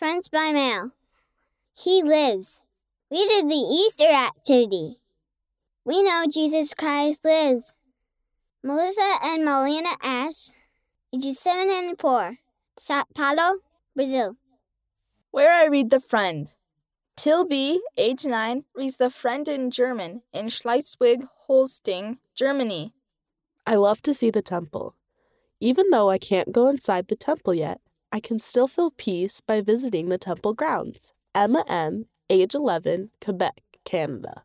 Friends by mail. He lives. We did the Easter activity. We know Jesus Christ lives. Melissa and Melina S., ages 7 and 4, Sao Paulo, Brazil. Where I read The Friend. Till B, age 9, reads The Friend in German in Schleswig Holstein, Germany. I love to see the temple. Even though I can't go inside the temple yet, I can still feel peace by visiting the temple grounds. Emma M., age 11, Quebec, Canada.